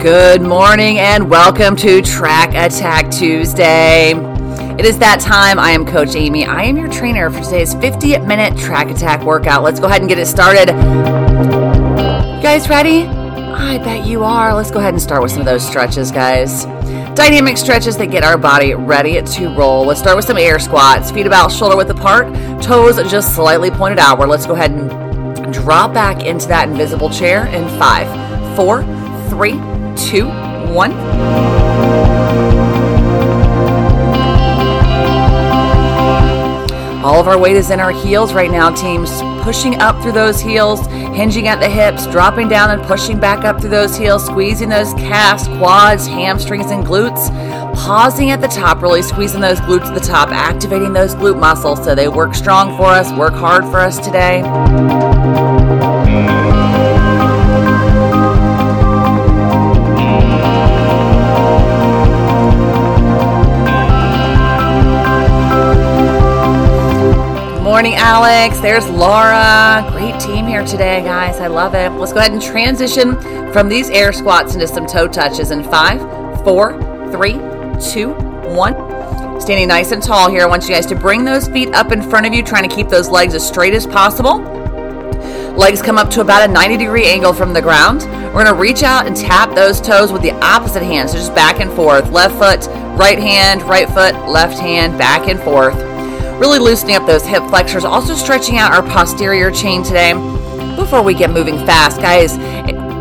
Good morning and welcome to Track Attack Tuesday. It is that time. I am Coach Amy. I am your trainer for today's 50 minute track attack workout. Let's go ahead and get it started. You guys ready? I bet you are. Let's go ahead and start with some of those stretches, guys. Dynamic stretches that get our body ready to roll. Let's start with some air squats. Feet about shoulder width apart, toes just slightly pointed outward. Let's go ahead and drop back into that invisible chair in five, four, three, two, one. All of our weight is in our heels right now, teams. Pushing up through those heels, hinging at the hips, dropping down and pushing back up through those heels, squeezing those calves, quads, hamstrings, and glutes. Pausing at the top, really squeezing those glutes to the top, activating those glute muscles so they work strong for us, work hard for us today. Morning, Alex. There's Laura. Great team here today, guys. I love it. Let's go ahead and transition from these air squats into some toe touches in five, four, three, two, one. Standing nice and tall here. I want you guys to bring those feet up in front of you, trying to keep those legs as straight as possible. Legs come up to about a 90 degree angle from the ground. We're to reach out and tap those toes with the opposite hand. So just back and forth. Left foot, right hand, right foot, left hand, back and forth really loosening up those hip flexors, also stretching out our posterior chain today. Before we get moving fast, guys,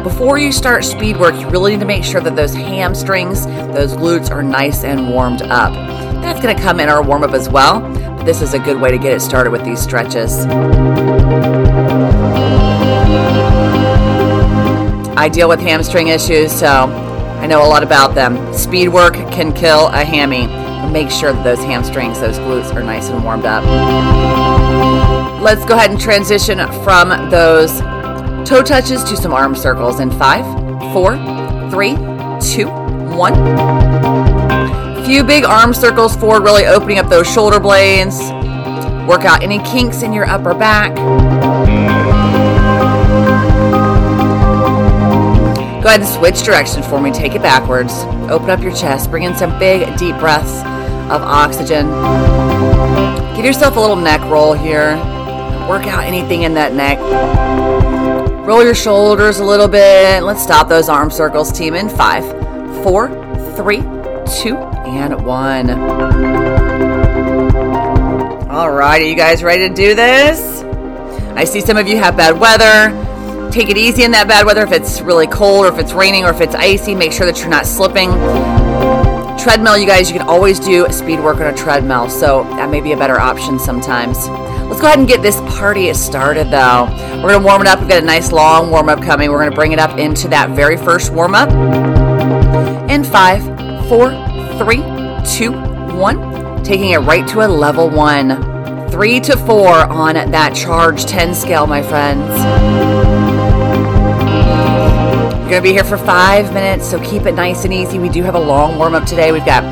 before you start speed work, you really need to make sure that those hamstrings, those glutes are nice and warmed up. That's going to come in our warm up as well. But this is a good way to get it started with these stretches. I deal with hamstring issues, so I know a lot about them. Speed work can kill a hammy make sure that those hamstrings, those glutes are nice and warmed up. Let's go ahead and transition from those toe touches to some arm circles in five, four, three, two, one. Few big arm circles forward, really opening up those shoulder blades. Work out any kinks in your upper back. Go ahead and switch directions for me. Take it backwards. Open up your chest. Bring in some big, deep breaths of oxygen. Give yourself a little neck roll here. Work out anything in that neck. Roll your shoulders a little bit. Let's stop those arm circles, team, in five, four, three, two, and one. All right, are you guys ready to do this? I see some of you have bad weather. Take it easy in that bad weather. If it's really cold or if it's raining or if it's icy, make sure that you're not slipping treadmill, you guys, you can always do speed work on a treadmill, so that may be a better option sometimes. Let's go ahead and get this party started though. We're gonna warm it up. We've got a nice long warm up coming. We're gonna bring it up into that very first warm up. In five, four, three, two, one. Taking it right to a level one. Three to four on that charge 10 scale, my friends. We're going to be here for five minutes, so keep it nice and easy. We do have a long warm up today. We've got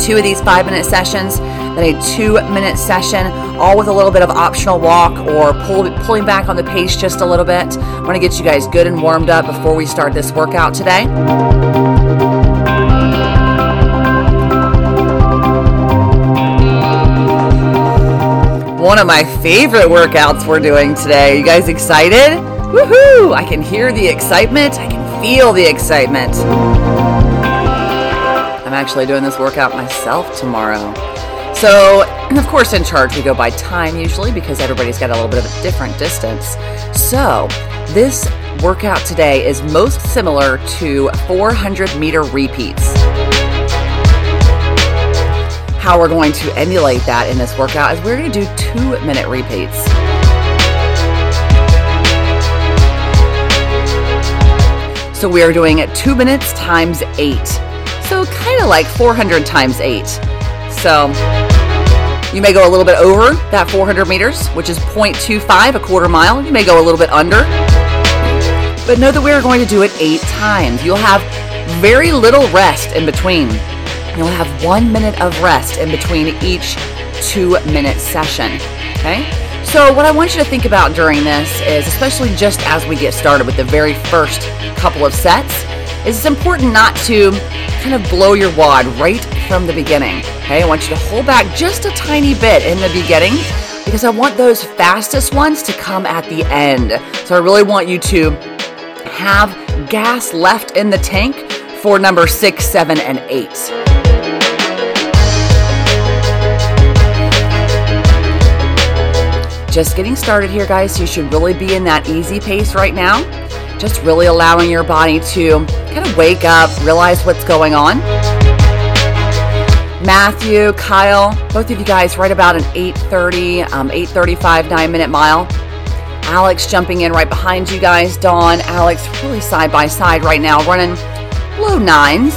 two of these five minute sessions, then a two minute session, all with a little bit of optional walk or pull, pulling back on the pace just a little bit. I want to get you guys good and warmed up before we start this workout today. One of my favorite workouts we're doing today. You guys excited? Woohoo! I can hear the excitement. I can feel the excitement. I'm actually doing this workout myself tomorrow. So, of course, in charge, we go by time usually because everybody's got a little bit of a different distance. So, this workout today is most similar to 400 meter repeats. How we're going to emulate that in this workout is we're going to do two minute repeats. So we are doing it two minutes times eight. So kind of like 400 times eight. So you may go a little bit over that 400 meters, which is 0.25, a quarter mile. You may go a little bit under. But know that we are going to do it eight times. You'll have very little rest in between. You'll have one minute of rest in between each two minute session. Okay? So, what I want you to think about during this is, especially just as we get started with the very first couple of sets, is it's important not to kind of blow your wad right from the beginning. Okay, I want you to hold back just a tiny bit in the beginning because I want those fastest ones to come at the end. So I really want you to have gas left in the tank for number six, seven, and eight. Just getting started here, guys. You should really be in that easy pace right now. Just really allowing your body to kind of wake up, realize what's going on. Matthew, Kyle, both of you guys right about an 8:30, um, 8:35, nine-minute mile. Alex jumping in right behind you guys. Dawn, Alex, really side by side right now, running low nines.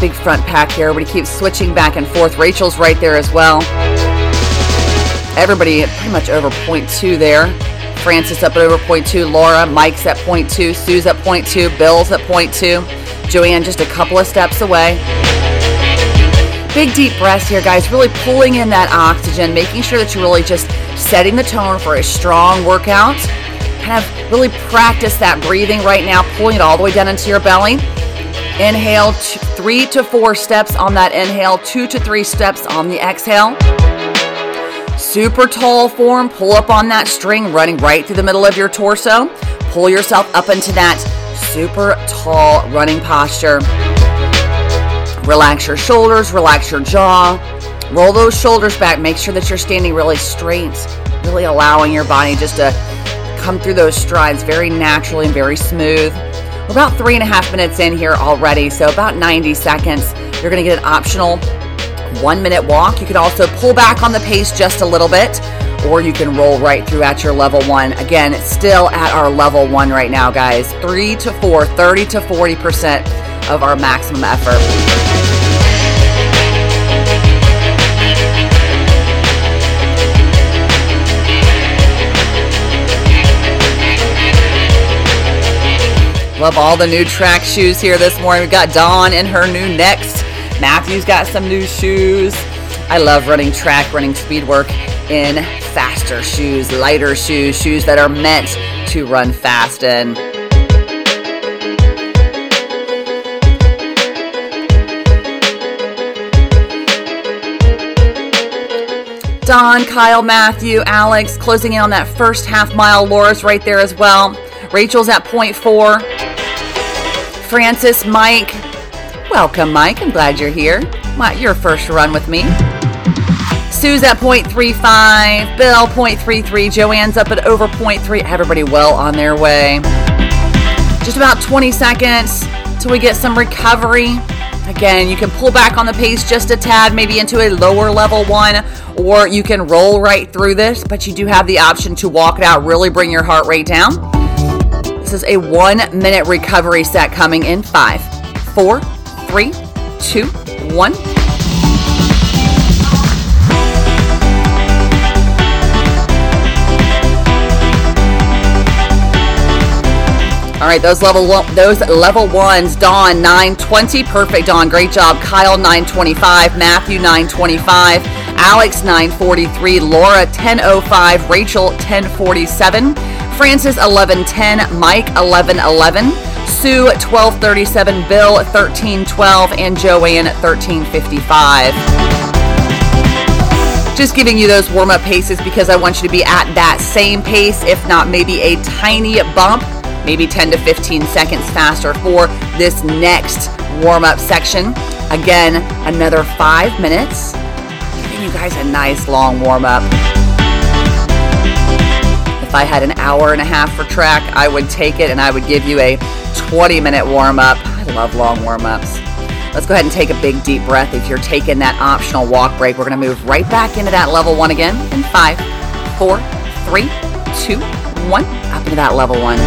Big front pack here. Everybody keeps switching back and forth. Rachel's right there as well. Everybody pretty much over point two there. Francis up at over point two. Laura, Mike's at point two. Sue's at point two. Bill's at point two. Joanne just a couple of steps away. Big deep breaths here, guys. Really pulling in that oxygen, making sure that you're really just setting the tone for a strong workout. Kind of really practice that breathing right now, pulling it all the way down into your belly. Inhale, three to four steps on that inhale, two to three steps on the exhale. Super tall form, pull up on that string, running right through the middle of your torso. Pull yourself up into that super tall running posture. Relax your shoulders, relax your jaw. Roll those shoulders back. Make sure that you're standing really straight, really allowing your body just to come through those strides very naturally and very smooth. We're about three and a half minutes in here already, so about 90 seconds. You're gonna get an optional one minute walk. You can also pull back on the pace just a little bit, or you can roll right through at your level one. Again, still at our level one right now, guys. Three to four, 30 to 40% of our maximum effort. Love all the new track shoes here this morning. We got Dawn in her new Next. Matthew's got some new shoes. I love running track, running speed work in faster shoes, lighter shoes, shoes that are meant to run fast in. Dawn, Kyle, Matthew, Alex closing in on that first half mile. Laura's right there as well. Rachel's at point four. Francis, Mike. Welcome, Mike. I'm glad you're here. My, your first run with me. Sue's at 0.35. Bill, 0.33. Joanne's up at over 0.3. Everybody well on their way. Just about 20 seconds till we get some recovery. Again, you can pull back on the pace just a tad, maybe into a lower level one, or you can roll right through this, but you do have the option to walk it out, really bring your heart rate down. This is a one minute recovery set coming in five, four, three, two, one. All right, those level one, those level ones. Dawn 920, perfect. Dawn, great job. Kyle 925, Matthew 925, Alex 943, Laura 1005, Rachel 1047. Francis 1110, Mike 1111, Sue 1237, Bill 1312, and Joanne 1355. Just giving you those warm up paces because I want you to be at that same pace, if not maybe a tiny bump, maybe 10 to 15 seconds faster for this next warm up section. Again, another five minutes, giving you guys a nice long warm up. If I had an hour and a half for track, I would take it and I would give you a 20 minute warm up. I love long warm ups. Let's go ahead and take a big deep breath. If you're taking that optional walk break, we're going to move right back into that level one again in five, four, three, two, one. Up into that level one.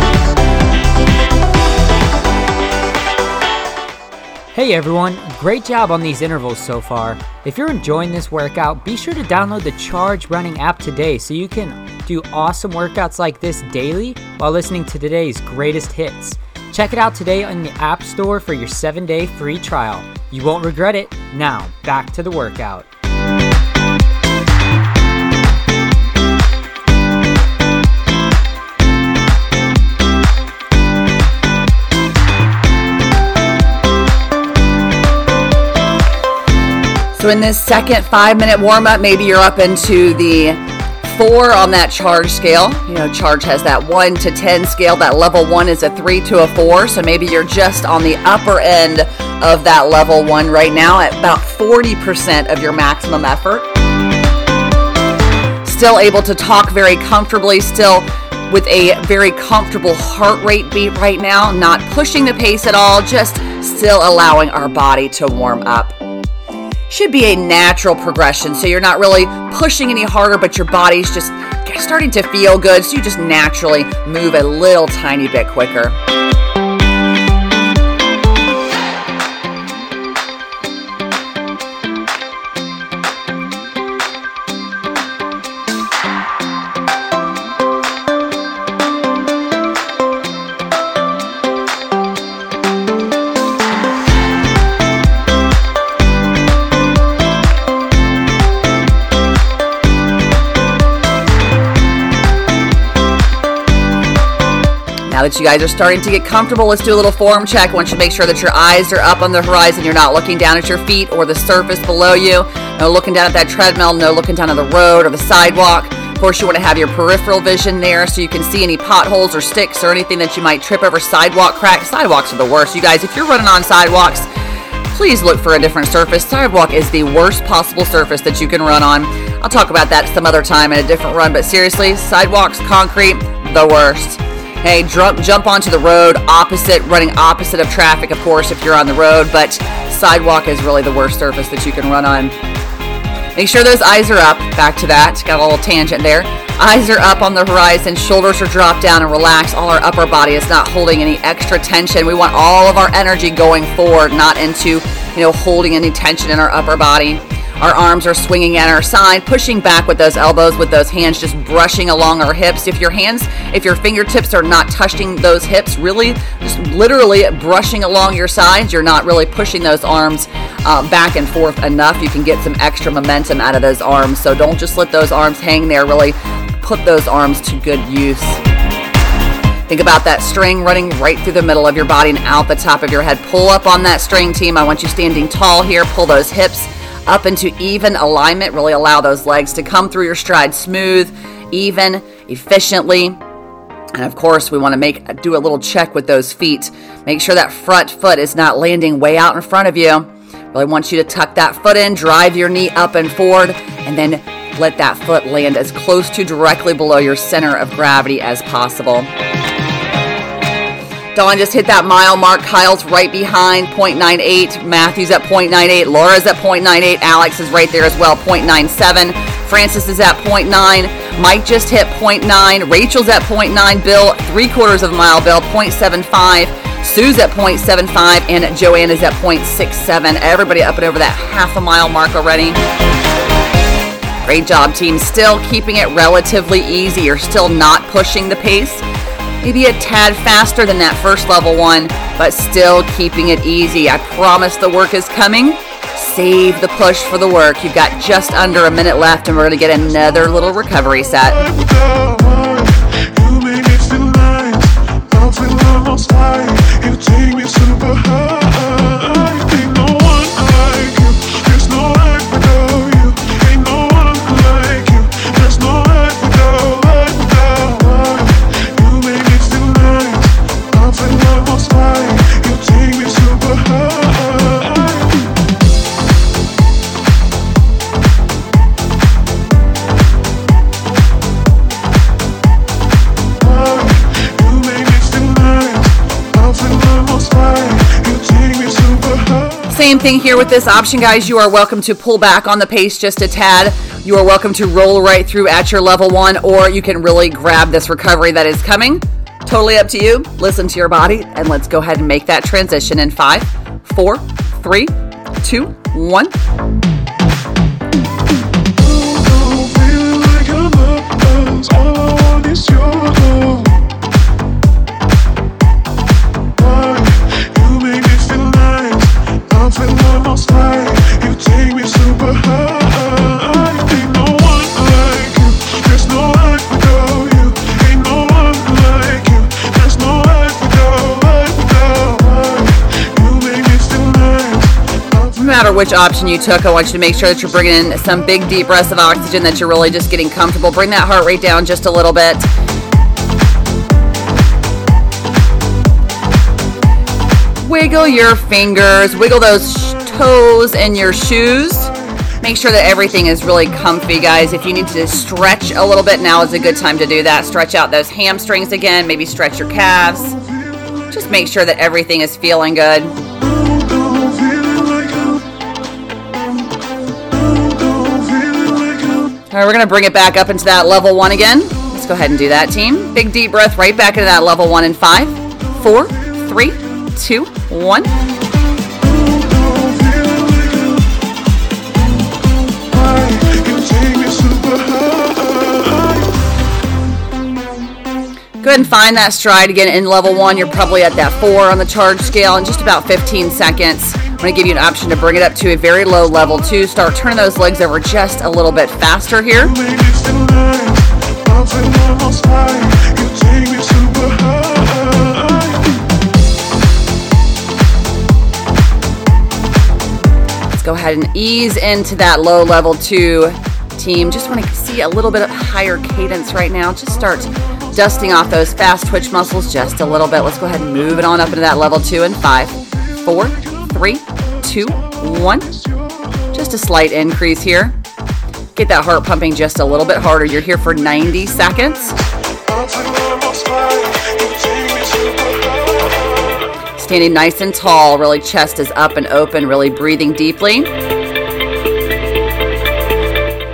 Hey everyone, great job on these intervals so far. If you're enjoying this workout, be sure to download the Charge Running app today so you can do awesome workouts like this daily while listening to today's greatest hits. Check it out today on the App Store for your seven day free trial. You won't regret it. Now, back to the workout. So, in this second five minute warm up, maybe you're up into the four on that charge scale. You know, charge has that one to 10 scale. That level one is a three to a four. So maybe you're just on the upper end of that level one right now at about 40% of your maximum effort. Still able to talk very comfortably, still with a very comfortable heart rate beat right now, not pushing the pace at all, just still allowing our body to warm up should be a natural progression. So you're not really pushing any harder, but your body's just starting to feel good. So you just naturally move a little tiny bit quicker. That you guys are starting to get comfortable, let's do a little form check. Once you make sure that your eyes are up on the horizon, you're not looking down at your feet or the surface below you. No looking down at that treadmill, no looking down at the road or the sidewalk. Of course, you want to have your peripheral vision there so you can see any potholes or sticks or anything that you might trip over. Sidewalk cracks. Sidewalks are the worst. You guys, if you're running on sidewalks, please look for a different surface. Sidewalk is the worst possible surface that you can run on. I'll talk about that some other time in a different run, but seriously, sidewalks, concrete, the worst. Hey, jump, jump onto the road opposite, running opposite of traffic, of course, if you're on the road, but sidewalk is really the worst surface that you can run on. Make sure those eyes are up. Back to that. Got a little tangent there. Eyes are up on the horizon, shoulders are dropped down and relaxed. All our upper body is not holding any extra tension. We want all of our energy going forward, not into, you know, holding any tension in our upper body. Our arms are swinging at our side, pushing back with those elbows, with those hands just brushing along our hips. If your hands, if your fingertips are not touching those hips, really just literally brushing along your sides, you're not really pushing those arms uh, back and forth enough. You can get some extra momentum out of those arms. So don't just let those arms hang there. Really put those arms to good use. Think about that string running right through the middle of your body and out the top of your head. Pull up on that string team. I want you standing tall here. Pull those hips up into even alignment. Really allow those legs to come through your stride smooth, even, efficiently. And of course, we want to make do a little check with those feet. Make sure that front foot is not landing way out in front of you. Really want you to tuck that foot in, drive your knee up and forward, and then let that foot land as close to directly below your center of gravity as possible. Dawn just hit that mile mark. Kyle's right behind, 0.98. Matthew's at 0.98. Laura's at 0.98. Alex is right there as well, 0.97. Francis is at 0.9. Mike just hit 0.9. Rachel's at 0.9. Bill, three quarters of a mile. Bill, 0.75. Sue's at 0.75. And Joanne is at 0.67. Everybody up and over that half a mile mark already. Great job, team. Still keeping it relatively easy. You're still not pushing the pace maybe a tad faster than that first level one, but still keeping it easy. I promise the work is coming. Save the push for the work. You've got just under a minute left, and we're going to get another little recovery set. thing here with this option, guys. You are welcome to pull back on the pace just a tad. You are welcome to roll right through at your level one, or you can really grab this recovery that is coming. Totally up to you. Listen to your body, and let's go ahead and make that transition in five, four, three, two, one. matter which option you took, I want you to make sure that you're bringing in some big, deep breaths of oxygen, that you're really just getting comfortable. Bring that heart rate down just a little bit. Wiggle your fingers, wiggle those toes in your shoes. Make sure that everything is really comfy, guys. If you need to stretch a little bit, now is a good time to do that. Stretch out those hamstrings again, maybe stretch your calves. Just make sure that everything is feeling good. All right, we're going to bring it back up into that level one again. Let's go ahead and do that, team. Big deep breath right back into that level one in five, four, three, two, one. Go ahead and find that stride again in level one. You're probably at that four on the charge scale in just about 15 seconds. I'm going to give you an option to bring it up to a very low level two. Start turning those legs over just a little bit faster here. Let's go ahead and ease into that low level two team. Just want to see a little bit of higher cadence right now. Just start dusting off those fast twitch muscles just a little bit. Let's go ahead and move it on up into that level two and five, four, three, two, one. Just a slight increase here. Get that heart pumping just a little bit harder. You're here for 90 seconds. Standing nice and tall, really chest is up and open, really breathing deeply.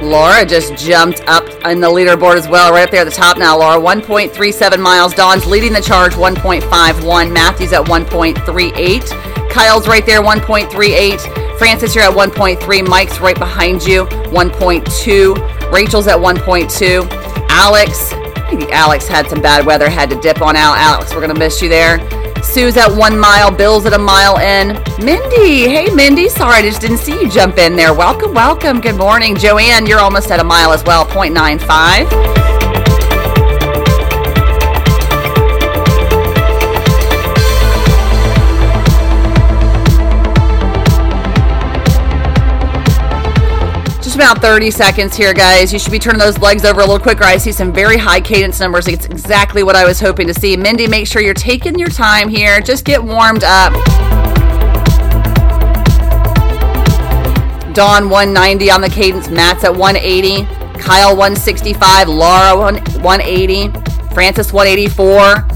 Laura just jumped up in the leaderboard as well, right up there at the top now. Laura, 1.37 miles. Dawn's leading the charge, 1.51. Matthew's at 1.38. Kyle's right there, 1.38. Francis, you're at 1.3. Mike's right behind you, 1.2. Rachel's at 1.2. Alex, maybe Alex had some bad weather, had to dip on out. Alex, we're going to miss you there. Sue's at one mile. Bill's at a mile in. Mindy, hey Mindy, sorry I just didn't see you jump in there. Welcome, welcome. Good morning. Joanne, you're almost at a mile as well, 0.95. about 30 seconds here, guys. You should be turning those legs over a little quicker. I see some very high cadence numbers. It's exactly what I was hoping to see. Mindy, make sure you're taking your time here. Just get warmed up. Dawn 190 on the cadence. Matt's at 180. Kyle 165. Laura 180. Francis 184.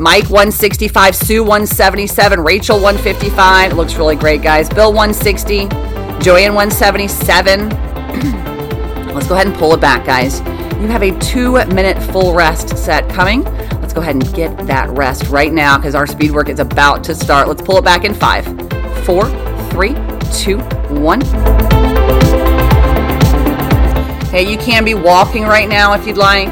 Mike 165, Sue 177, Rachel 155. It looks really great, guys. Bill 160, Joanne 177. Let's go ahead and pull it back, guys. You have a two minute full rest set coming. Let's go ahead and get that rest right now because our speed work is about to start. Let's pull it back in five, four, three, two, one. Hey, you can be walking right now if you'd like.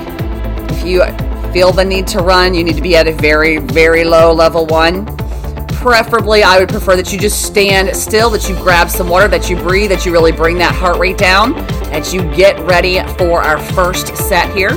If you feel the need to run, you need to be at a very, very low level one preferably I would prefer that you just stand still, that you grab some water, that you breathe, that you really bring that heart rate down, that you get ready for our first set here.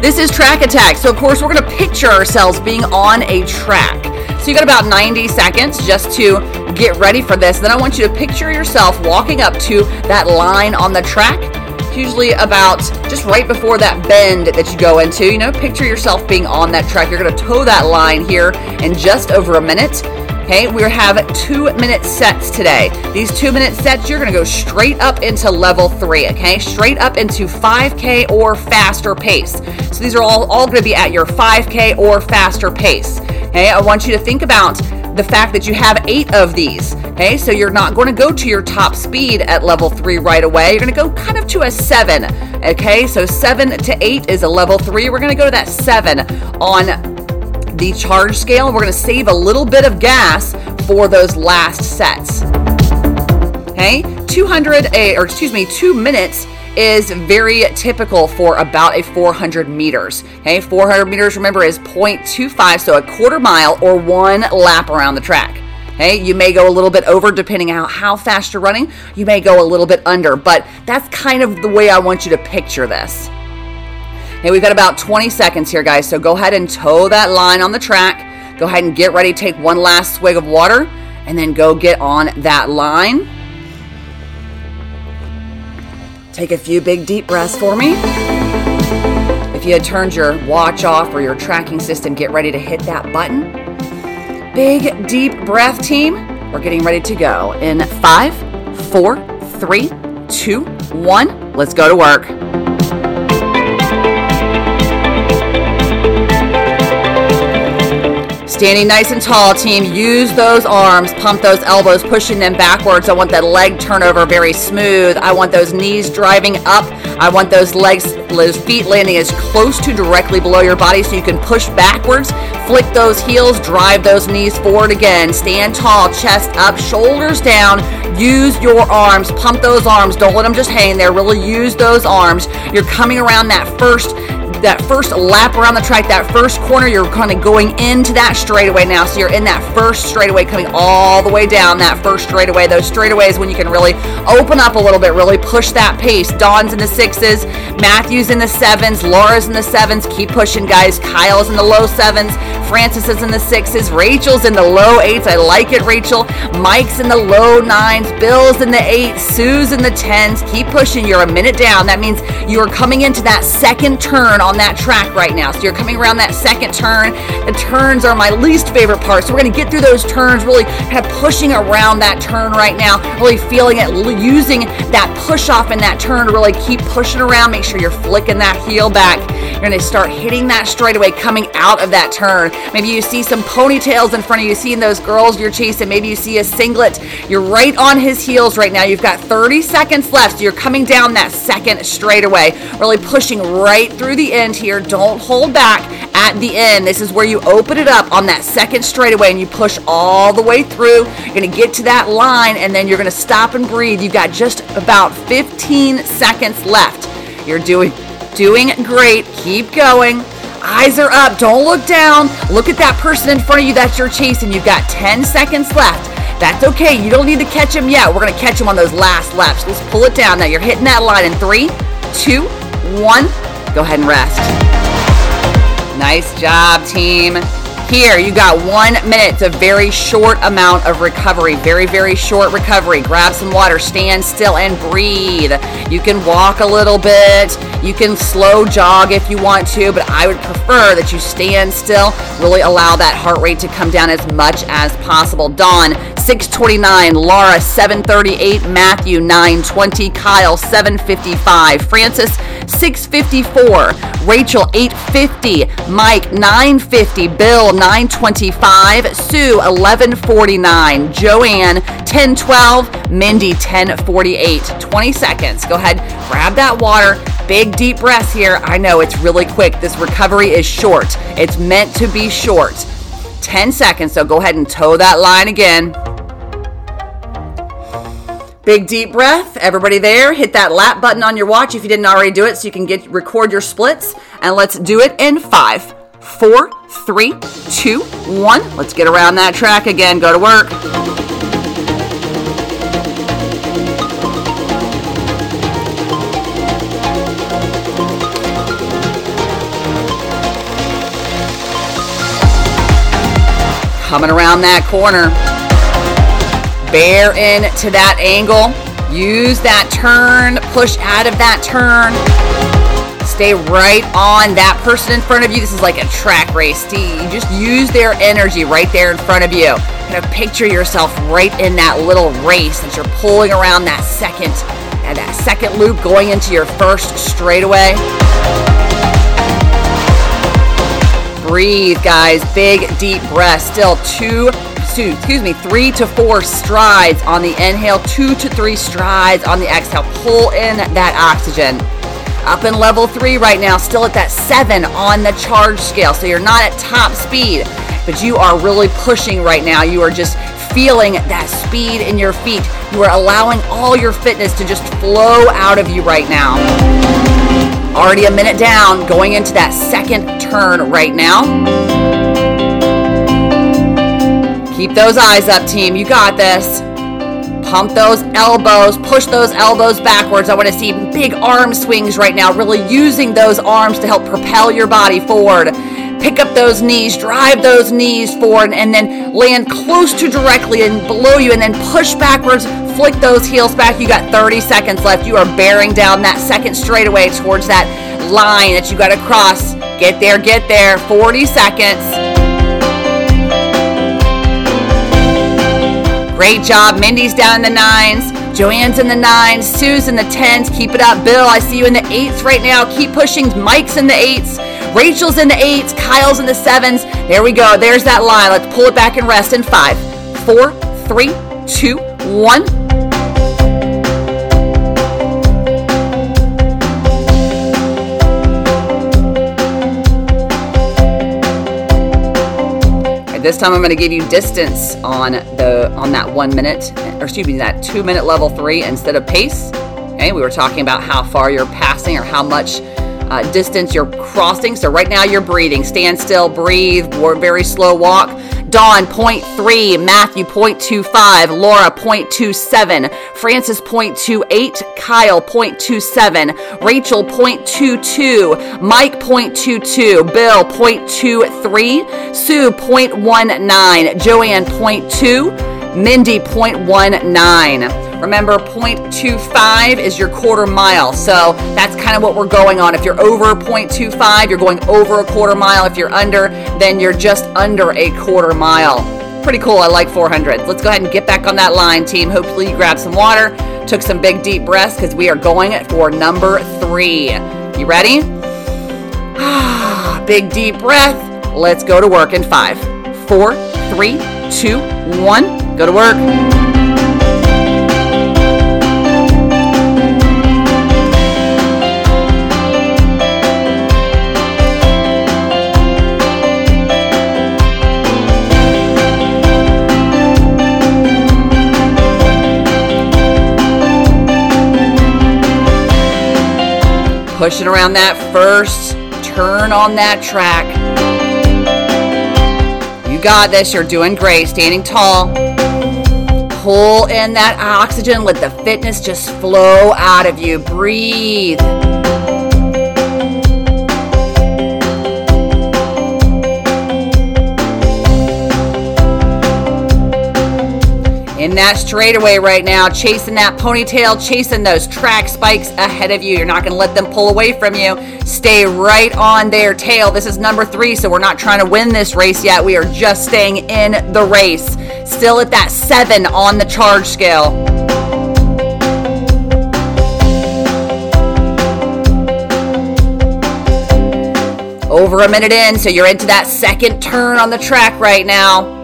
This is track attack. So, of course, we're going to picture ourselves being on a track. So, you got about 90 seconds just to get ready for this. Then, I want you to picture yourself walking up to that line on the track usually about just right before that bend that you go into. You know, picture yourself being on that track. You're going to toe that line here in just over a minute. Okay, we have two minute sets today. These two minute sets, you're gonna go straight up into level three, okay? Straight up into 5K or faster pace. So these are all, all gonna be at your 5K or faster pace. Okay, I want you to think about the fact that you have eight of these. Okay, so you're not going to go to your top speed at level three right away. You're going to go kind of to a seven. Okay, so seven to eight is a level three. We're going to go to that seven on the charge scale. We're going to save a little bit of gas for those last sets. Okay, 200, eh, or excuse me, two minutes is very typical for about a 400 meters. Okay, 400 meters, remember, is 0.25, so a quarter mile or one lap around the track. Okay, you may go a little bit over depending on how fast you're running. You may go a little bit under, but that's kind of the way I want you to picture this. Okay, we've got about 20 seconds here, guys, so go ahead and toe that line on the track. Go ahead and get ready, take one last swig of water, and then go get on that line. Take a few big deep breaths for me. If you had turned your watch off or your tracking system, get ready to hit that button. Big deep breath, team. We're getting ready to go in five, four, three, two, one. Let's go to work. Standing nice and tall, team. Use those arms, pump those elbows, pushing them backwards. I want that leg turnover very smooth. I want those knees driving up. I want those legs, those feet landing as close to directly below your body so you can push backwards, flick those heels, drive those knees forward again. Stand tall, chest up, shoulders down. Use your arms, pump those arms. Don't let them just hang there. Really use those arms. You're coming around that first that first lap around the track, that first corner, you're kind of going into that straightaway now. So you're in that first straightaway coming all the way down that first straightaway. Those straightaways when you can really open up a little bit, really push that pace. Dawn's in the sixes, Matthew's in the sevens, Laura's in the sevens. Keep pushing, guys. Kyle's in the low sevens, Francis is in the sixes, Rachel's in the low eights. I like it, Rachel. Mike's in the low nines, Bill's in the eights, Sue's in the tens. Keep pushing. You're a minute down. That means you are coming into that second turn on that track right now. So you're coming around that second turn. The turns are my least favorite part. So we're going to get through those turns, really kind of pushing around that turn right now, really feeling it, using that push off in that turn to really keep pushing around. Make sure you're flicking that heel back. You're going to start hitting that straightaway coming out of that turn. Maybe you see some ponytails in front of you, seeing those girls you're chasing. Maybe you see a singlet. You're right on his heels right now. You've got 30 seconds left. So you're coming down that second straightaway, really pushing right through the end here. Don't hold back at the end. This is where you open it up on that second straightaway and you push all the way through. You're going to get to that line and then you're going to stop and breathe. You've got just about 15 seconds left. You're doing doing great. Keep going. Eyes are up. Don't look down. Look at that person in front of you that you're chasing. You've got 10 seconds left. That's okay. You don't need to catch him yet. We're going to catch him on those last laps. Let's pull it down. Now you're hitting that line in three, two, one. Go ahead and rest. Nice job, team. Here, you got one minute. It's a very short amount of recovery. Very, very short recovery. Grab some water, stand still, and breathe. You can walk a little bit. You can slow jog if you want to, but I would prefer that you stand still. Really allow that heart rate to come down as much as possible. Dawn, 629. Laura, 738. Matthew, 920. Kyle, 755. Francis, 654. Rachel, 850. Mike, 950. Bill, 925, Sue 1149, Joanne 1012, Mindy 1048. 20 seconds. Go ahead, grab that water. Big deep breaths here. I know it's really quick. This recovery is short. It's meant to be short. 10 seconds. So go ahead and toe that line again. Big deep breath. Everybody there, hit that lap button on your watch if you didn't already do it so you can get record your splits. And let's do it in five, four, three, two, one. Let's get around that track again. Go to work. Coming around that corner. Bear in to that angle. Use that turn. Push out of that turn. Stay right on that person in front of you. This is like a track race. You just use their energy right there in front of you. Kind of picture yourself right in that little race that you're pulling around that second, and that second loop going into your first straightaway. Breathe, guys. Big, deep breath. Still two, excuse me, three to four strides on the inhale, two to three strides on the exhale. Pull in that oxygen. Up in level three right now, still at that seven on the charge scale. So you're not at top speed, but you are really pushing right now. You are just feeling that speed in your feet. You are allowing all your fitness to just flow out of you right now. Already a minute down, going into that second turn right now. Keep those eyes up, team. You got this. Pump those elbows, push those elbows backwards. I want to see big arm swings right now, really using those arms to help propel your body forward. pick up those knees, drive those knees forward, and then land close to directly and below you, and then push backwards, flick those heels back. You got 30 seconds left. You are bearing down that second straightaway towards that line that you got to cross. Get there, get there. 40 seconds. Great job. Mindy's down in the nines. Joanne's in the nines, Sue's in the tens. Keep it up. Bill, I see you in the eights right now. Keep pushing. Mike's in the eights. Rachel's in the eights. Kyle's in the sevens. There we go. There's that line. Let's pull it back and rest in five, four, three, two, one. This time I'm going to give you distance on the on that one minute, or excuse me, that two minute level three instead of pace. Okay, we were talking about how far you're passing or how much uh, distance you're crossing. So right now you're breathing. Stand still, breathe, very slow walk. Dawn, 0.3. Matthew, 0.25. Laura, 0.27. Francis, 0.28. Kyle, 0.27. Rachel, 0.22. Mike, 0.22. Bill, 0.23. Sue, 0.19. Joanne, 0.2. Mindy, 0.19. Remember, 0.25 is your quarter mile. So that's kind of what we're going on. If you're over 0.25, you're going over a quarter mile. If you're under, then you're just under a quarter mile. Pretty cool. I like 400. Let's go ahead and get back on that line, team. Hopefully, you grabbed some water, took some big deep breaths because we are going for number three. You ready? big deep breath. Let's go to work in five, four, three, two, one. Go to work. pushing around that first turn on that track. You got this. You're doing great. Standing tall. Pull in that oxygen. Let the fitness just flow out of you. Breathe. in that straightaway right now, chasing that ponytail, chasing those track spikes ahead of you. You're not going to let them pull away from you. Stay right on their tail. This is number three, so we're not trying to win this race yet. We are just staying in the race. Still at that seven on the charge scale. Over a minute in, so you're into that second turn on the track right now.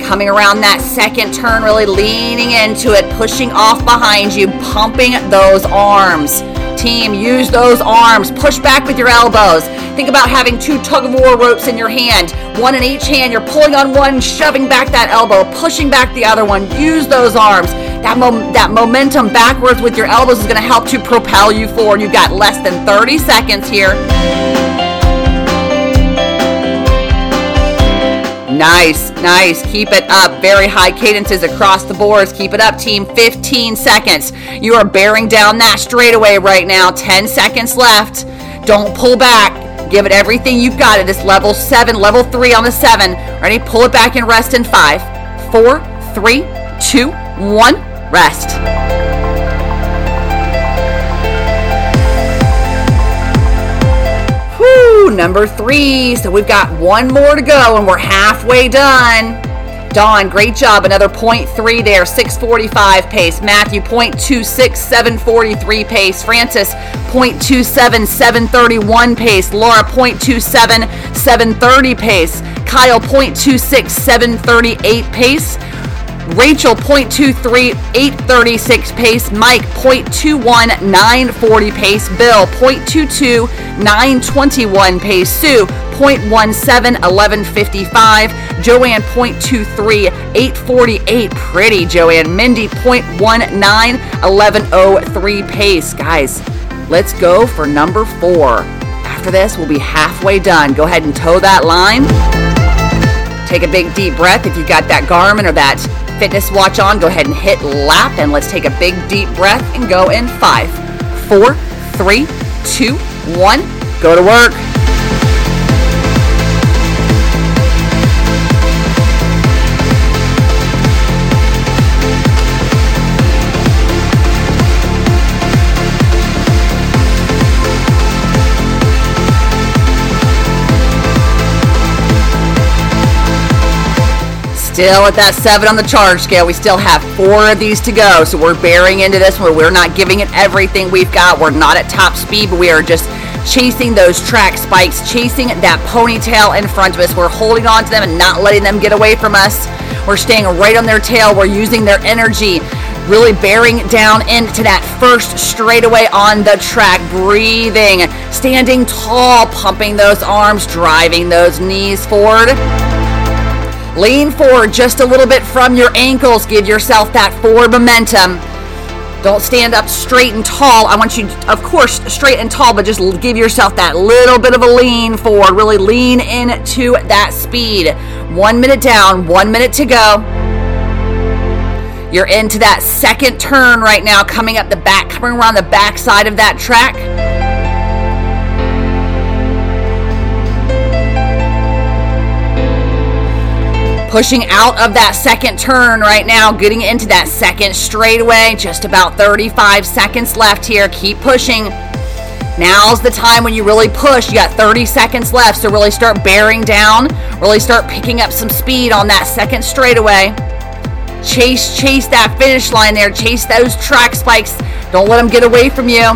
Coming around that second turn, really leaning into it, pushing off behind you, pumping those arms. Team, use those arms. Push back with your elbows. Think about having two tug of war ropes in your hand, one in each hand. You're pulling on one, shoving back that elbow, pushing back the other one. Use those arms. That, mo- that momentum backwards with your elbows is going to help to propel you forward. You've got less than 30 seconds here. Nice, nice. Keep it up. Very high cadences across the boards. Keep it up, team. 15 seconds. You are bearing down that straightaway right now. 10 seconds left. Don't pull back. Give it everything you've got at this level seven, level three on the seven. Ready? Pull it back and rest in five, four, three, two, one. Rest. Whoo, number three. So we've got one more to go and we're halfway done. Dawn, great job. Another 0.3 there, 645 pace. Matthew, 0.26, 743 pace. Francis, 0.27, 731 pace. Laura, 0.27, 730 pace. Kyle, 0.26, 738 pace. Rachel 0.23, 836 pace. Mike 0.21, 940 pace. Bill 0.22, 921 pace. Sue 0.17, 1155. Joanne 0.23, 848. Pretty Joanne. Mindy 0.19, 1103 pace. Guys, let's go for number four. After this, we'll be halfway done. Go ahead and toe that line. Take a big deep breath if you've got that Garmin or that fitness watch on, go ahead and hit lap and let's take a big deep breath and go in five, four, three, two, one. Go to work. Still at that seven on the charge scale. We still have four of these to go. So we're bearing into this where we're not giving it everything we've got. We're not at top speed, but we are just chasing those track spikes, chasing that ponytail in front of us. We're holding on to them and not letting them get away from us. We're staying right on their tail. We're using their energy, really bearing down into that first straightaway on the track, breathing, standing tall, pumping those arms, driving those knees forward. Lean forward just a little bit from your ankles. Give yourself that forward momentum. Don't stand up straight and tall. I want you, of course, straight and tall, but just give yourself that little bit of a lean forward. Really lean into that speed. One minute down, one minute to go. You're into that second turn right now, coming up the back, coming around the back side of that track. Pushing out of that second turn right now, getting into that second straightaway. Just about 35 seconds left here. Keep pushing. Now's the time when you really push. You got 30 seconds left, so really start bearing down. Really start picking up some speed on that second straightaway. Chase, chase that finish line there. Chase those track spikes. Don't let them get away from you.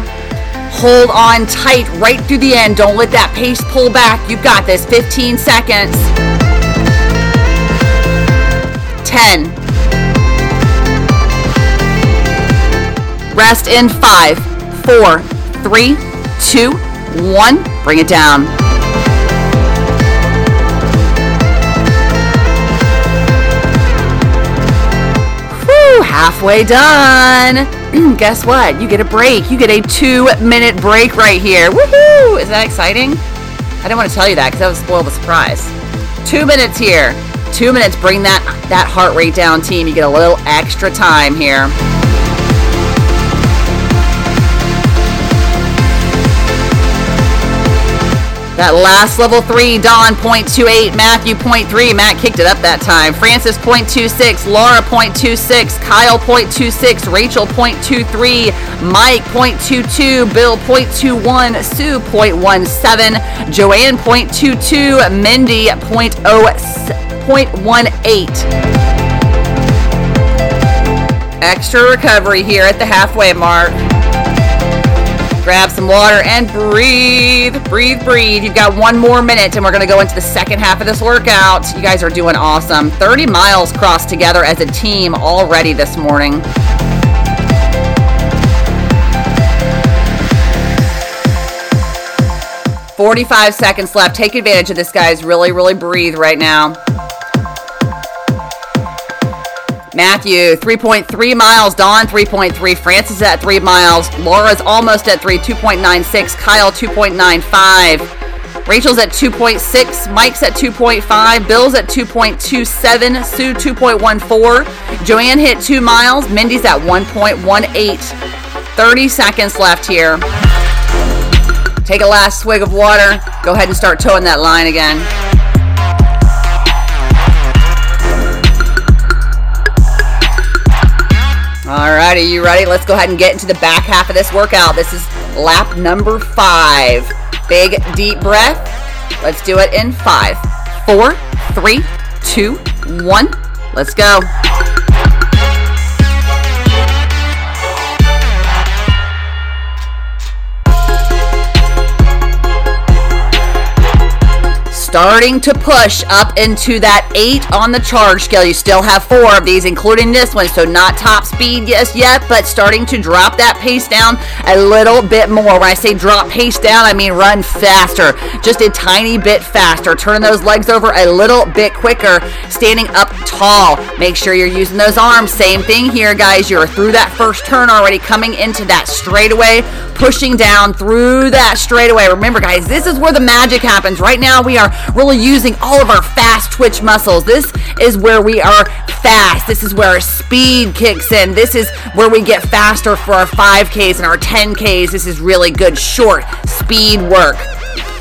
Hold on tight right through the end. Don't let that pace pull back. You've got this. 15 seconds. 10. Rest in 5, 4, 3, 2, 1. Bring it down. Whew, halfway done. Guess what? You get a break. You get a two minute break right here. Woohoo! Is that exciting? I didn't want to tell you that because that would spoil the surprise. Two minutes here. Two minutes, bring that, that heart rate down, team. You get a little extra time here. That last level three, Dawn, 0.28, Matthew, 0.3. Matt kicked it up that time. Francis, 0.26, Laura, 0.26, Kyle, 0.26, Rachel, 0.23, Mike, 0.22, Bill, 0.21, Sue, 0.17, Joanne, 0.22, Mindy, 0.06. 0.18. Extra recovery here at the halfway mark. Grab some water and breathe, breathe, breathe. You've got one more minute and we're going to go into the second half of this workout. You guys are doing awesome. 30 miles crossed together as a team already this morning. Forty-five seconds left. Take advantage of this, guys. Really, really breathe right now. Matthew, 3.3 miles. Dawn, 3.3. Francis at 3 miles. Laura's almost at 3, 2.96. Kyle, 2.95. Rachel's at 2.6. Mike's at 2.5. Bill's at 2.27. Sue, 2.14. Joanne hit 2 miles. Mindy's at 1.18. 30 seconds left here. Take a last swig of water. Go ahead and start towing that line again. Alrighty, you ready? Let's go ahead and get into the back half of this workout. This is lap number five. Big deep breath. Let's do it in five, four, three, two, one. Let's go. Starting to push up into that eight on the charge scale. You still have four of these, including this one, so not top speed yes yet, but starting to drop that pace down a little bit more. When I say drop pace down, I mean run faster, just a tiny bit faster. Turn those legs over a little bit quicker, standing up tall. Make sure you're using those arms. Same thing here, guys. You're through that first turn already, coming into that straightaway, pushing down through that straightaway. Remember, guys, this is where the magic happens. Right now, we are really using all of our fast twitch muscles. This is where we are fast. This is where our speed kicks in. This is where we get faster for our 5Ks and our 10Ks. This is really good short speed work.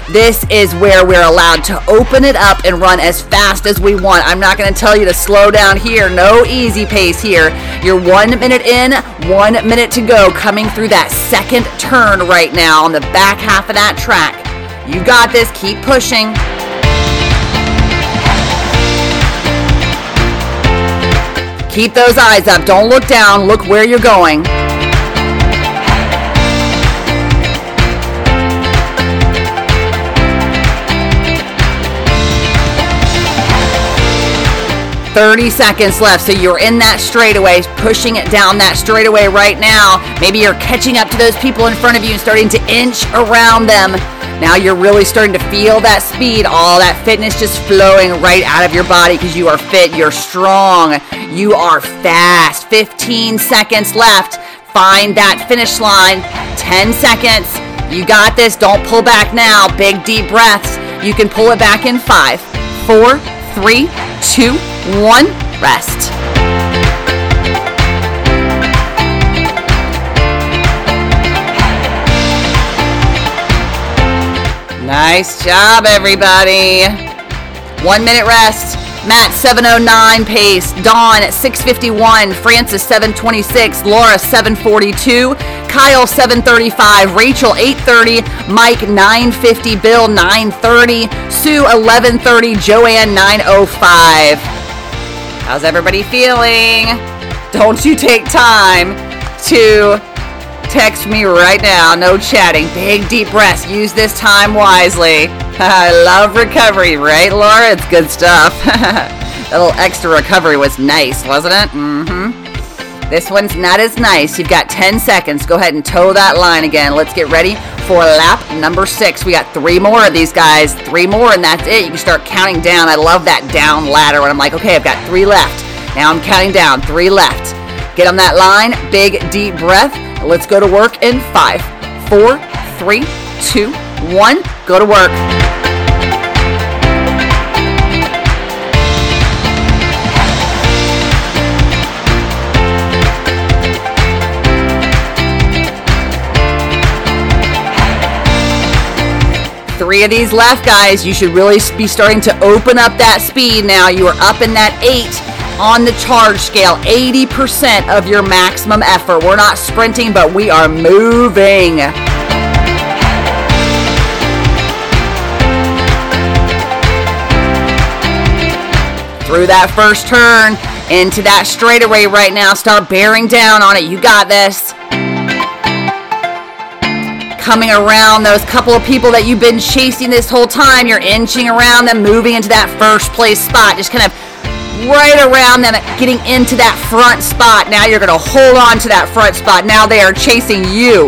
This is where we're allowed to open it up and run as fast as we want. I'm not going to tell you to slow down here. No easy pace here. You're one minute in, one minute to go, coming through that second turn right now on the back half of that track. You got this. Keep pushing. Keep those eyes up. Don't look down. Look where you're going. 30 seconds left. So you're in that straightaway, pushing it down that straightaway right now. Maybe you're catching up to those people in front of you and starting to inch around them. Now you're really starting to feel that speed, all that fitness just flowing right out of your body because you are fit, you're strong, you are fast. 15 seconds left. Find that finish line. 10 seconds. You got this. Don't pull back now. Big deep breaths. You can pull it back in five, four, three, two, one. Rest. Nice job, everybody. One minute rest. Matt 709 pace, Dawn at 651, Francis 726, Laura 742, Kyle 735, Rachel 830, Mike 950, Bill 930, Sue 1130, Joanne 905. How's everybody feeling? Don't you take time to text me right now. No chatting. Big deep breaths. Use this time wisely. I love recovery, right, Laura? It's good stuff. that little extra recovery was nice, wasn't it? Mm-hmm. This one's not as nice. You've got 10 seconds. Go ahead and toe that line again. Let's get ready for lap number six. We got three more of these guys. Three more, and that's it. You can start counting down. I love that down ladder when I'm like, okay, I've got three left. Now I'm counting down. Three left. Get on that line. Big, deep breath. Let's go to work in five, four, three, two, one. Go to work. Three of these left, guys. You should really be starting to open up that speed now. You are up in that eight on the charge scale. 80% of your maximum effort. We're not sprinting, but we are moving. Through that first turn, into that straightaway right now. Start bearing down on it. You got this coming around those couple of people that you've been chasing this whole time. You're inching around them, moving into that first place spot. Just kind of right around them, getting into that front spot. Now you're going to hold on to that front spot. Now they are chasing you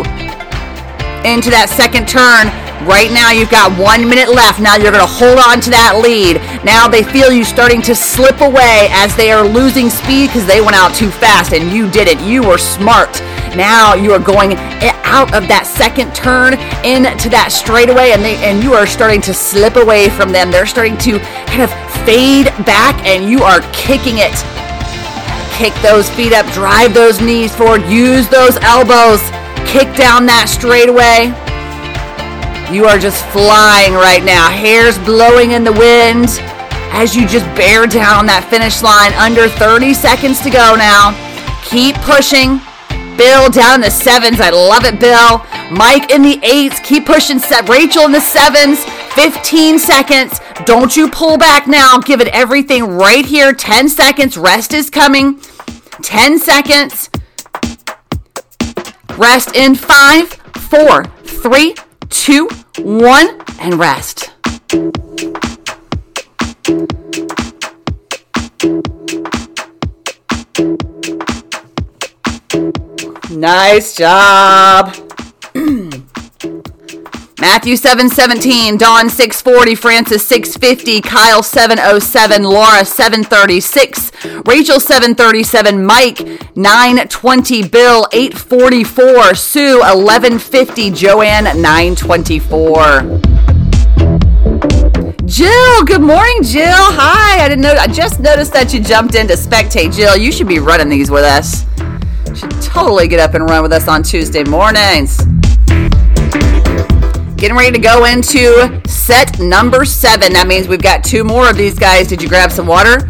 into that second turn. Right now, you've got one minute left. Now you're going to hold on to that lead. Now they feel you starting to slip away as they are losing speed because they went out too fast and you did it. You were smart. Now you are going out of that second turn into that straightaway, and they and you are starting to slip away from them. They're starting to kind of fade back, and you are kicking it. Kick those feet up, drive those knees forward, use those elbows, kick down that straightaway. You are just flying right now. Hairs blowing in the wind as you just bear down that finish line. Under 30 seconds to go now. Keep pushing. Bill down in the sevens. I love it, Bill. Mike in the eights. Keep pushing. Rachel in the sevens. 15 seconds. Don't you pull back now. Give it everything right here. 10 seconds. Rest is coming. 10 seconds. Rest in five, four, three, two, one, and rest. Nice job. Matthew 717, Dawn 640, Francis 650, Kyle 707, Laura 736, Rachel 737, Mike 920, Bill 844, Sue 1150, Joanne 924. Jill, good morning, Jill. Hi. I didn't know I just noticed that you jumped in to spectate. Jill, you should be running these with us. Should totally get up and run with us on Tuesday mornings. Getting ready to go into set number seven. That means we've got two more of these guys. Did you grab some water?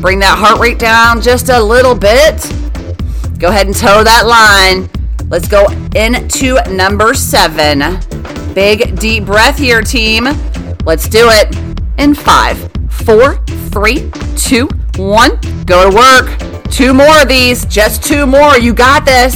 Bring that heart rate down just a little bit. Go ahead and toe that line. Let's go into number seven. Big deep breath here, team. Let's do it in five, four, three, two, one. Go to work. Two more of these, just two more. You got this.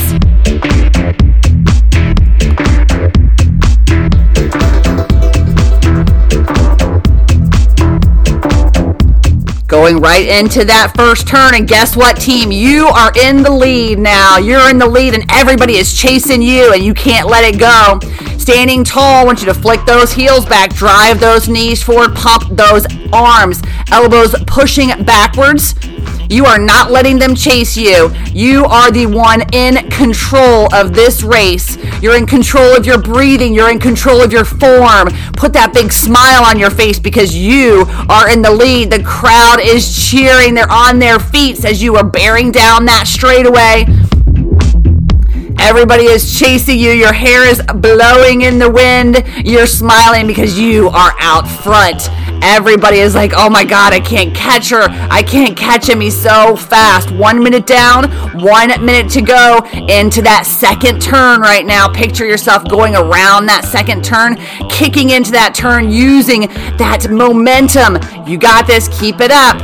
Going right into that first turn, and guess what, team? You are in the lead now. You're in the lead, and everybody is chasing you, and you can't let it go. Standing tall, I want you to flick those heels back, drive those knees forward, pump those arms, elbows pushing backwards. You are not letting them chase you. You are the one in control of this race. You're in control of your breathing. You're in control of your form. Put that big smile on your face because you are in the lead. The crowd is cheering. They're on their feet as you are bearing down that straightaway. Everybody is chasing you. Your hair is blowing in the wind. You're smiling because you are out front. Everybody is like, oh my God, I can't catch her. I can't catch him. He's so fast. One minute down, one minute to go into that second turn right now. Picture yourself going around that second turn, kicking into that turn, using that momentum. You got this. Keep it up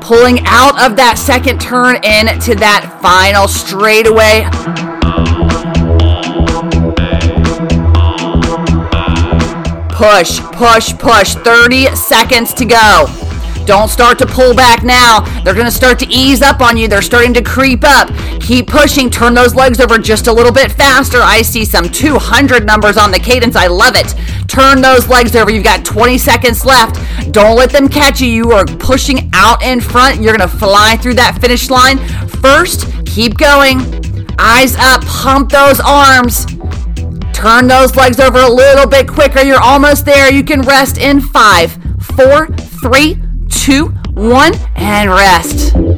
pulling out of that second turn into that final straightaway. Push, push, push. 30 seconds to go. Don't start to pull back now. They're going to start to ease up on you. They're starting to creep up. Keep pushing. Turn those legs over just a little bit faster. I see some 200 numbers on the cadence. I love it. Turn those legs over. You've got 20 seconds left. Don't let them catch you. You are pushing out in front. You're going to fly through that finish line. First, keep going. Eyes up. Pump those arms. Turn those legs over a little bit quicker. You're almost there. You can rest in five, four, three, two, one, and rest. Woo!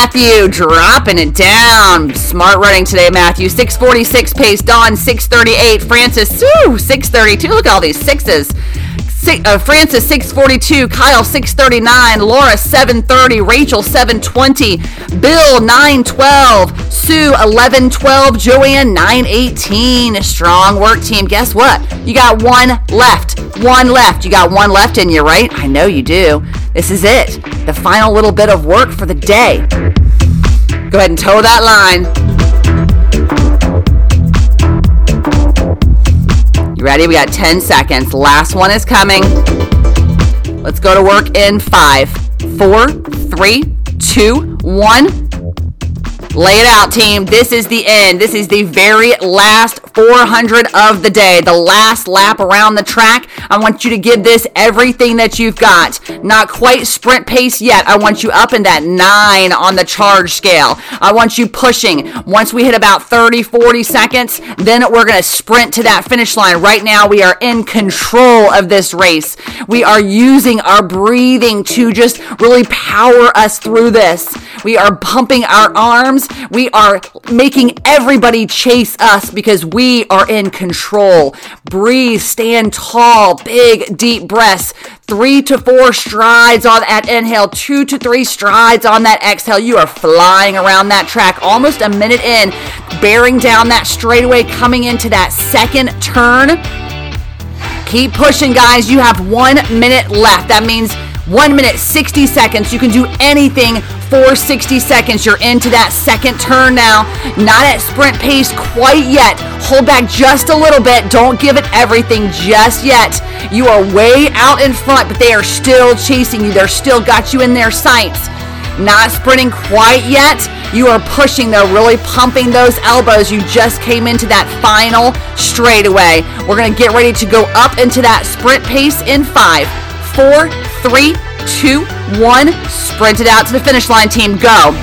Matthew dropping it down. Smart running today, Matthew. 646 pace. Dawn 638. Francis, ooh, 632. Look at all these sixes. Six, uh, Francis 642, Kyle 639, Laura 730, Rachel 720, Bill 912, Sue 1112, Joanne 918. Strong work, team. Guess what? You got one left. One left. You got one left in you, right? I know you do. This is it. The final little bit of work for the day. Go ahead and toe that line. You ready? We got 10 seconds. Last one is coming. Let's go to work in five, four, three, two, one. Lay it out, team. This is the end. This is the very last 400 of the day, the last lap around the track. I want you to give this everything that you've got. Not quite sprint pace yet. I want you up in that nine on the charge scale. I want you pushing. Once we hit about 30, 40 seconds, then we're going to sprint to that finish line. Right now, we are in control of this race. We are using our breathing to just really power us through this. We are pumping our arms. We are making everybody chase us because we are in control. Breathe, stand tall, big, deep breaths. Three to four strides on that inhale, two to three strides on that exhale. You are flying around that track almost a minute in, bearing down that straightaway, coming into that second turn. Keep pushing, guys. You have one minute left. That means one minute, 60 seconds. You can do anything for 60 seconds. You're into that second turn now. Not at sprint pace quite yet. Hold back just a little bit. Don't give it everything just yet. You are way out in front, but they are still chasing you. They're still got you in their sights. Not sprinting quite yet. You are pushing, though, really pumping those elbows. You just came into that final straightaway. We're going to get ready to go up into that sprint pace in five, four, three, two, one. Sprint it out to the finish line, team. Go.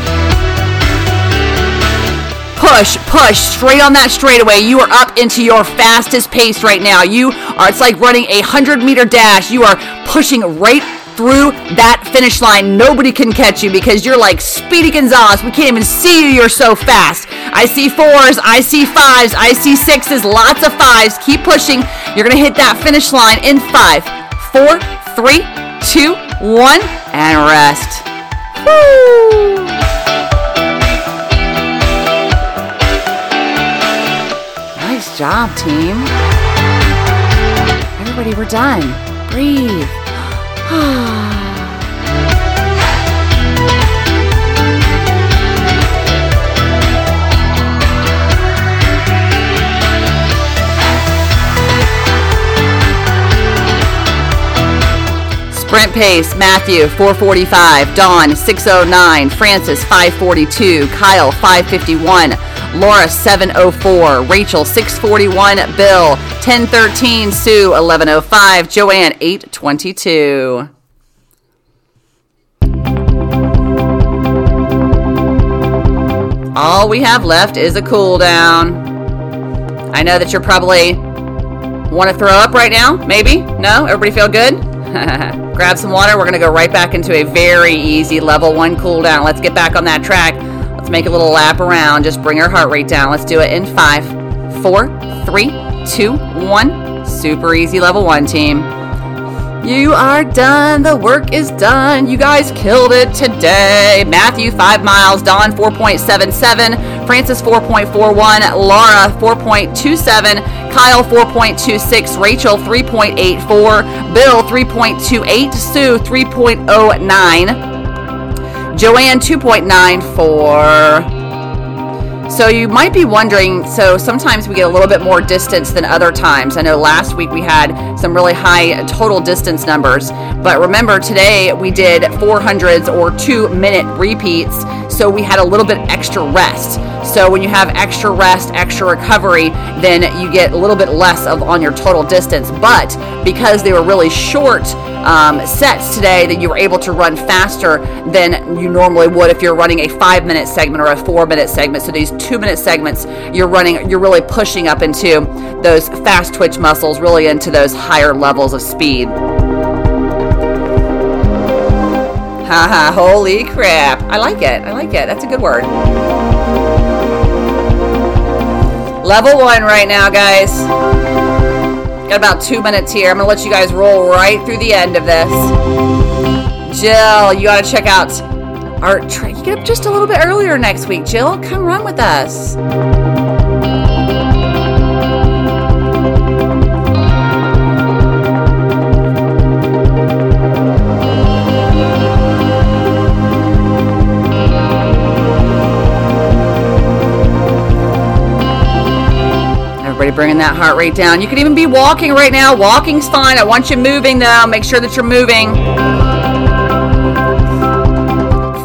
Push, push, straight on that straightaway. You are up into your fastest pace right now. You are, it's like running a 100 meter dash. You are pushing right through that finish line. Nobody can catch you because you're like Speedy Gonzalez. We can't even see you. You're so fast. I see fours. I see fives. I see sixes. Lots of fives. Keep pushing. You're going to hit that finish line in five, four, three, two, one, and rest. Woo! Nice job, team. Everybody, we're done. Breathe. Sprint pace, Matthew 445, Dawn 609, Francis 542, Kyle 551, Laura 704, Rachel 641, Bill 1013, Sue 1105, Joanne 822. All we have left is a cool down. I know that you're probably want to throw up right now. Maybe? No? Everybody feel good? Grab some water. We're going to go right back into a very easy level one cool down. Let's get back on that track. Let's make a little lap around. Just bring our heart rate down. Let's do it in five, four, three, two, one. Super easy level one team. You are done. The work is done. You guys killed it today. Matthew, 5 miles. Dawn, 4.77. Francis, 4.41. Laura, 4.27. Kyle, 4.26. Rachel, 3.84. Bill, 3.28. Sue, 3.09. Joanne, 2.94. So you might be wondering, so sometimes we get a little bit more distance than other times. I know last week we had some really high total distance numbers, but remember today we did 400s or 2 minute repeats, so we had a little bit extra rest. So when you have extra rest, extra recovery, then you get a little bit less of on your total distance. But because they were really short um, sets today, that you were able to run faster than you normally would if you're running a five minute segment or a four minute segment. So these two minute segments, you're running, you're really pushing up into those fast twitch muscles, really into those higher levels of speed. Haha, holy crap. I like it. I like it. That's a good word. Level one right now, guys. Got about two minutes here. I'm to let you guys roll right through the end of this. Jill, you got to check out our. Tra- get up just a little bit earlier next week. Jill, come run with us. Bringing that heart rate down. You can even be walking right now. Walking's fine. I want you moving though. Make sure that you're moving.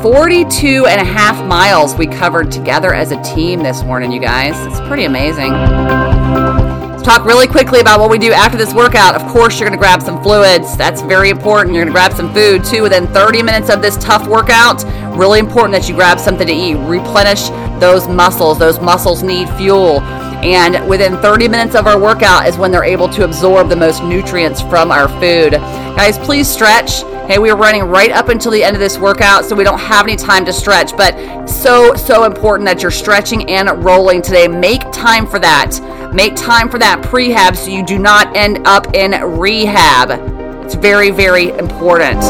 42 and a half miles we covered together as a team this morning, you guys. It's pretty amazing. Let's talk really quickly about what we do after this workout. Of course, you're going to grab some fluids. That's very important. You're going to grab some food too within 30 minutes of this tough workout. Really important that you grab something to eat. Replenish those muscles. Those muscles need fuel. And within 30 minutes of our workout is when they're able to absorb the most nutrients from our food. Guys, please stretch. Hey, we are running right up until the end of this workout, so we don't have any time to stretch. But so, so important that you're stretching and rolling today. Make time for that. Make time for that prehab so you do not end up in rehab. It's very, very important.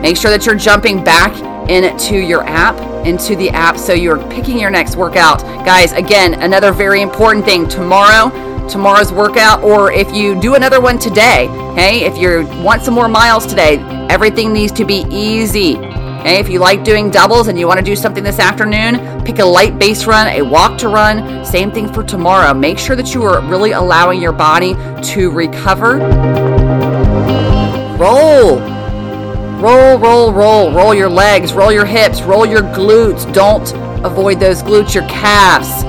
Make sure that you're jumping back into your app, into the app, so you're picking your next workout. Guys, again, another very important thing tomorrow, tomorrow's workout, or if you do another one today, okay, if you want some more miles today, everything needs to be easy. Okay, if you like doing doubles and you want to do something this afternoon, pick a light base run, a walk to run. Same thing for tomorrow. Make sure that you are really allowing your body to recover. Roll. Roll, roll, roll. Roll your legs, roll your hips, roll your glutes. Don't avoid those glutes, your calves.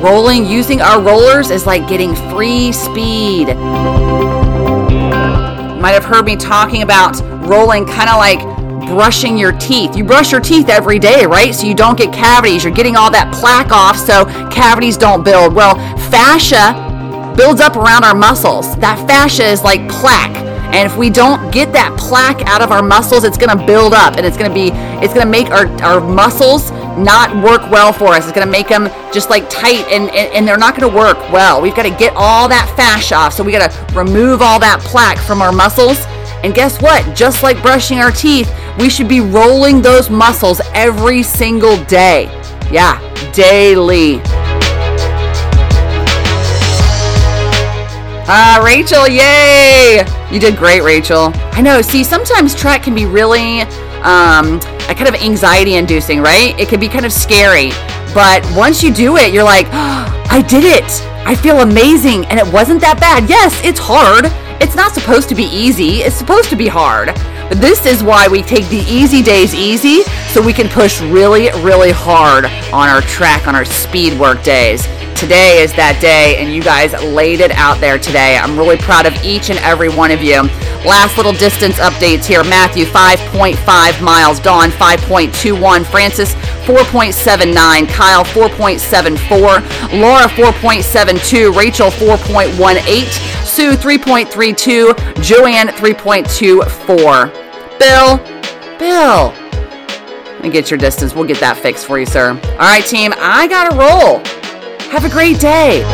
Rolling, using our rollers is like getting free speed. You might have heard me talking about rolling kind of like brushing your teeth. You brush your teeth every day, right? So you don't get cavities. You're getting all that plaque off so cavities don't build. Well, fascia builds up around our muscles. That fascia is like plaque. And if we don't get that plaque out of our muscles, it's going to build up and it's going to be, it's going to make our, our muscles not work well for us. It's going to make them just like tight and, and, and they're not going to work well. We've got to get all that fascia off. So we got to remove all that plaque from our muscles. And guess what? Just like brushing our teeth, we should be rolling those muscles every single day. Yeah, daily. Ah, Rachel, yay! You did great, Rachel. I know. See, sometimes track can be really um, a kind of anxiety inducing, right? It can be kind of scary. But once you do it, you're like, oh, I did it. I feel amazing. And it wasn't that bad. Yes, it's hard. It's not supposed to be easy, it's supposed to be hard. But this is why we take the easy days easy so we can push really, really hard on our track, on our speed work days. Today is that day, and you guys laid it out there today. I'm really proud of each and every one of you. Last little distance updates here Matthew 5.5 miles, Dawn 5.21, Francis 4.79, Kyle 4.74, Laura 4.72, Rachel 4.18, Sue 3.32, Joanne 3.24. Bill, Bill, let me get your distance. We'll get that fixed for you, sir. All right, team, I got to roll. Have a great day.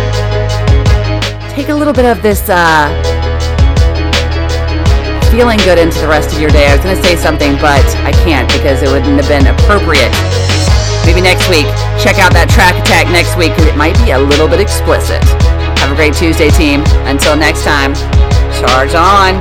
Take a little bit of this uh, feeling good into the rest of your day. I was going to say something, but I can't because it wouldn't have been appropriate. Maybe next week. Check out that track attack next week because it might be a little bit explicit. Have a great Tuesday, team. Until next time, charge on.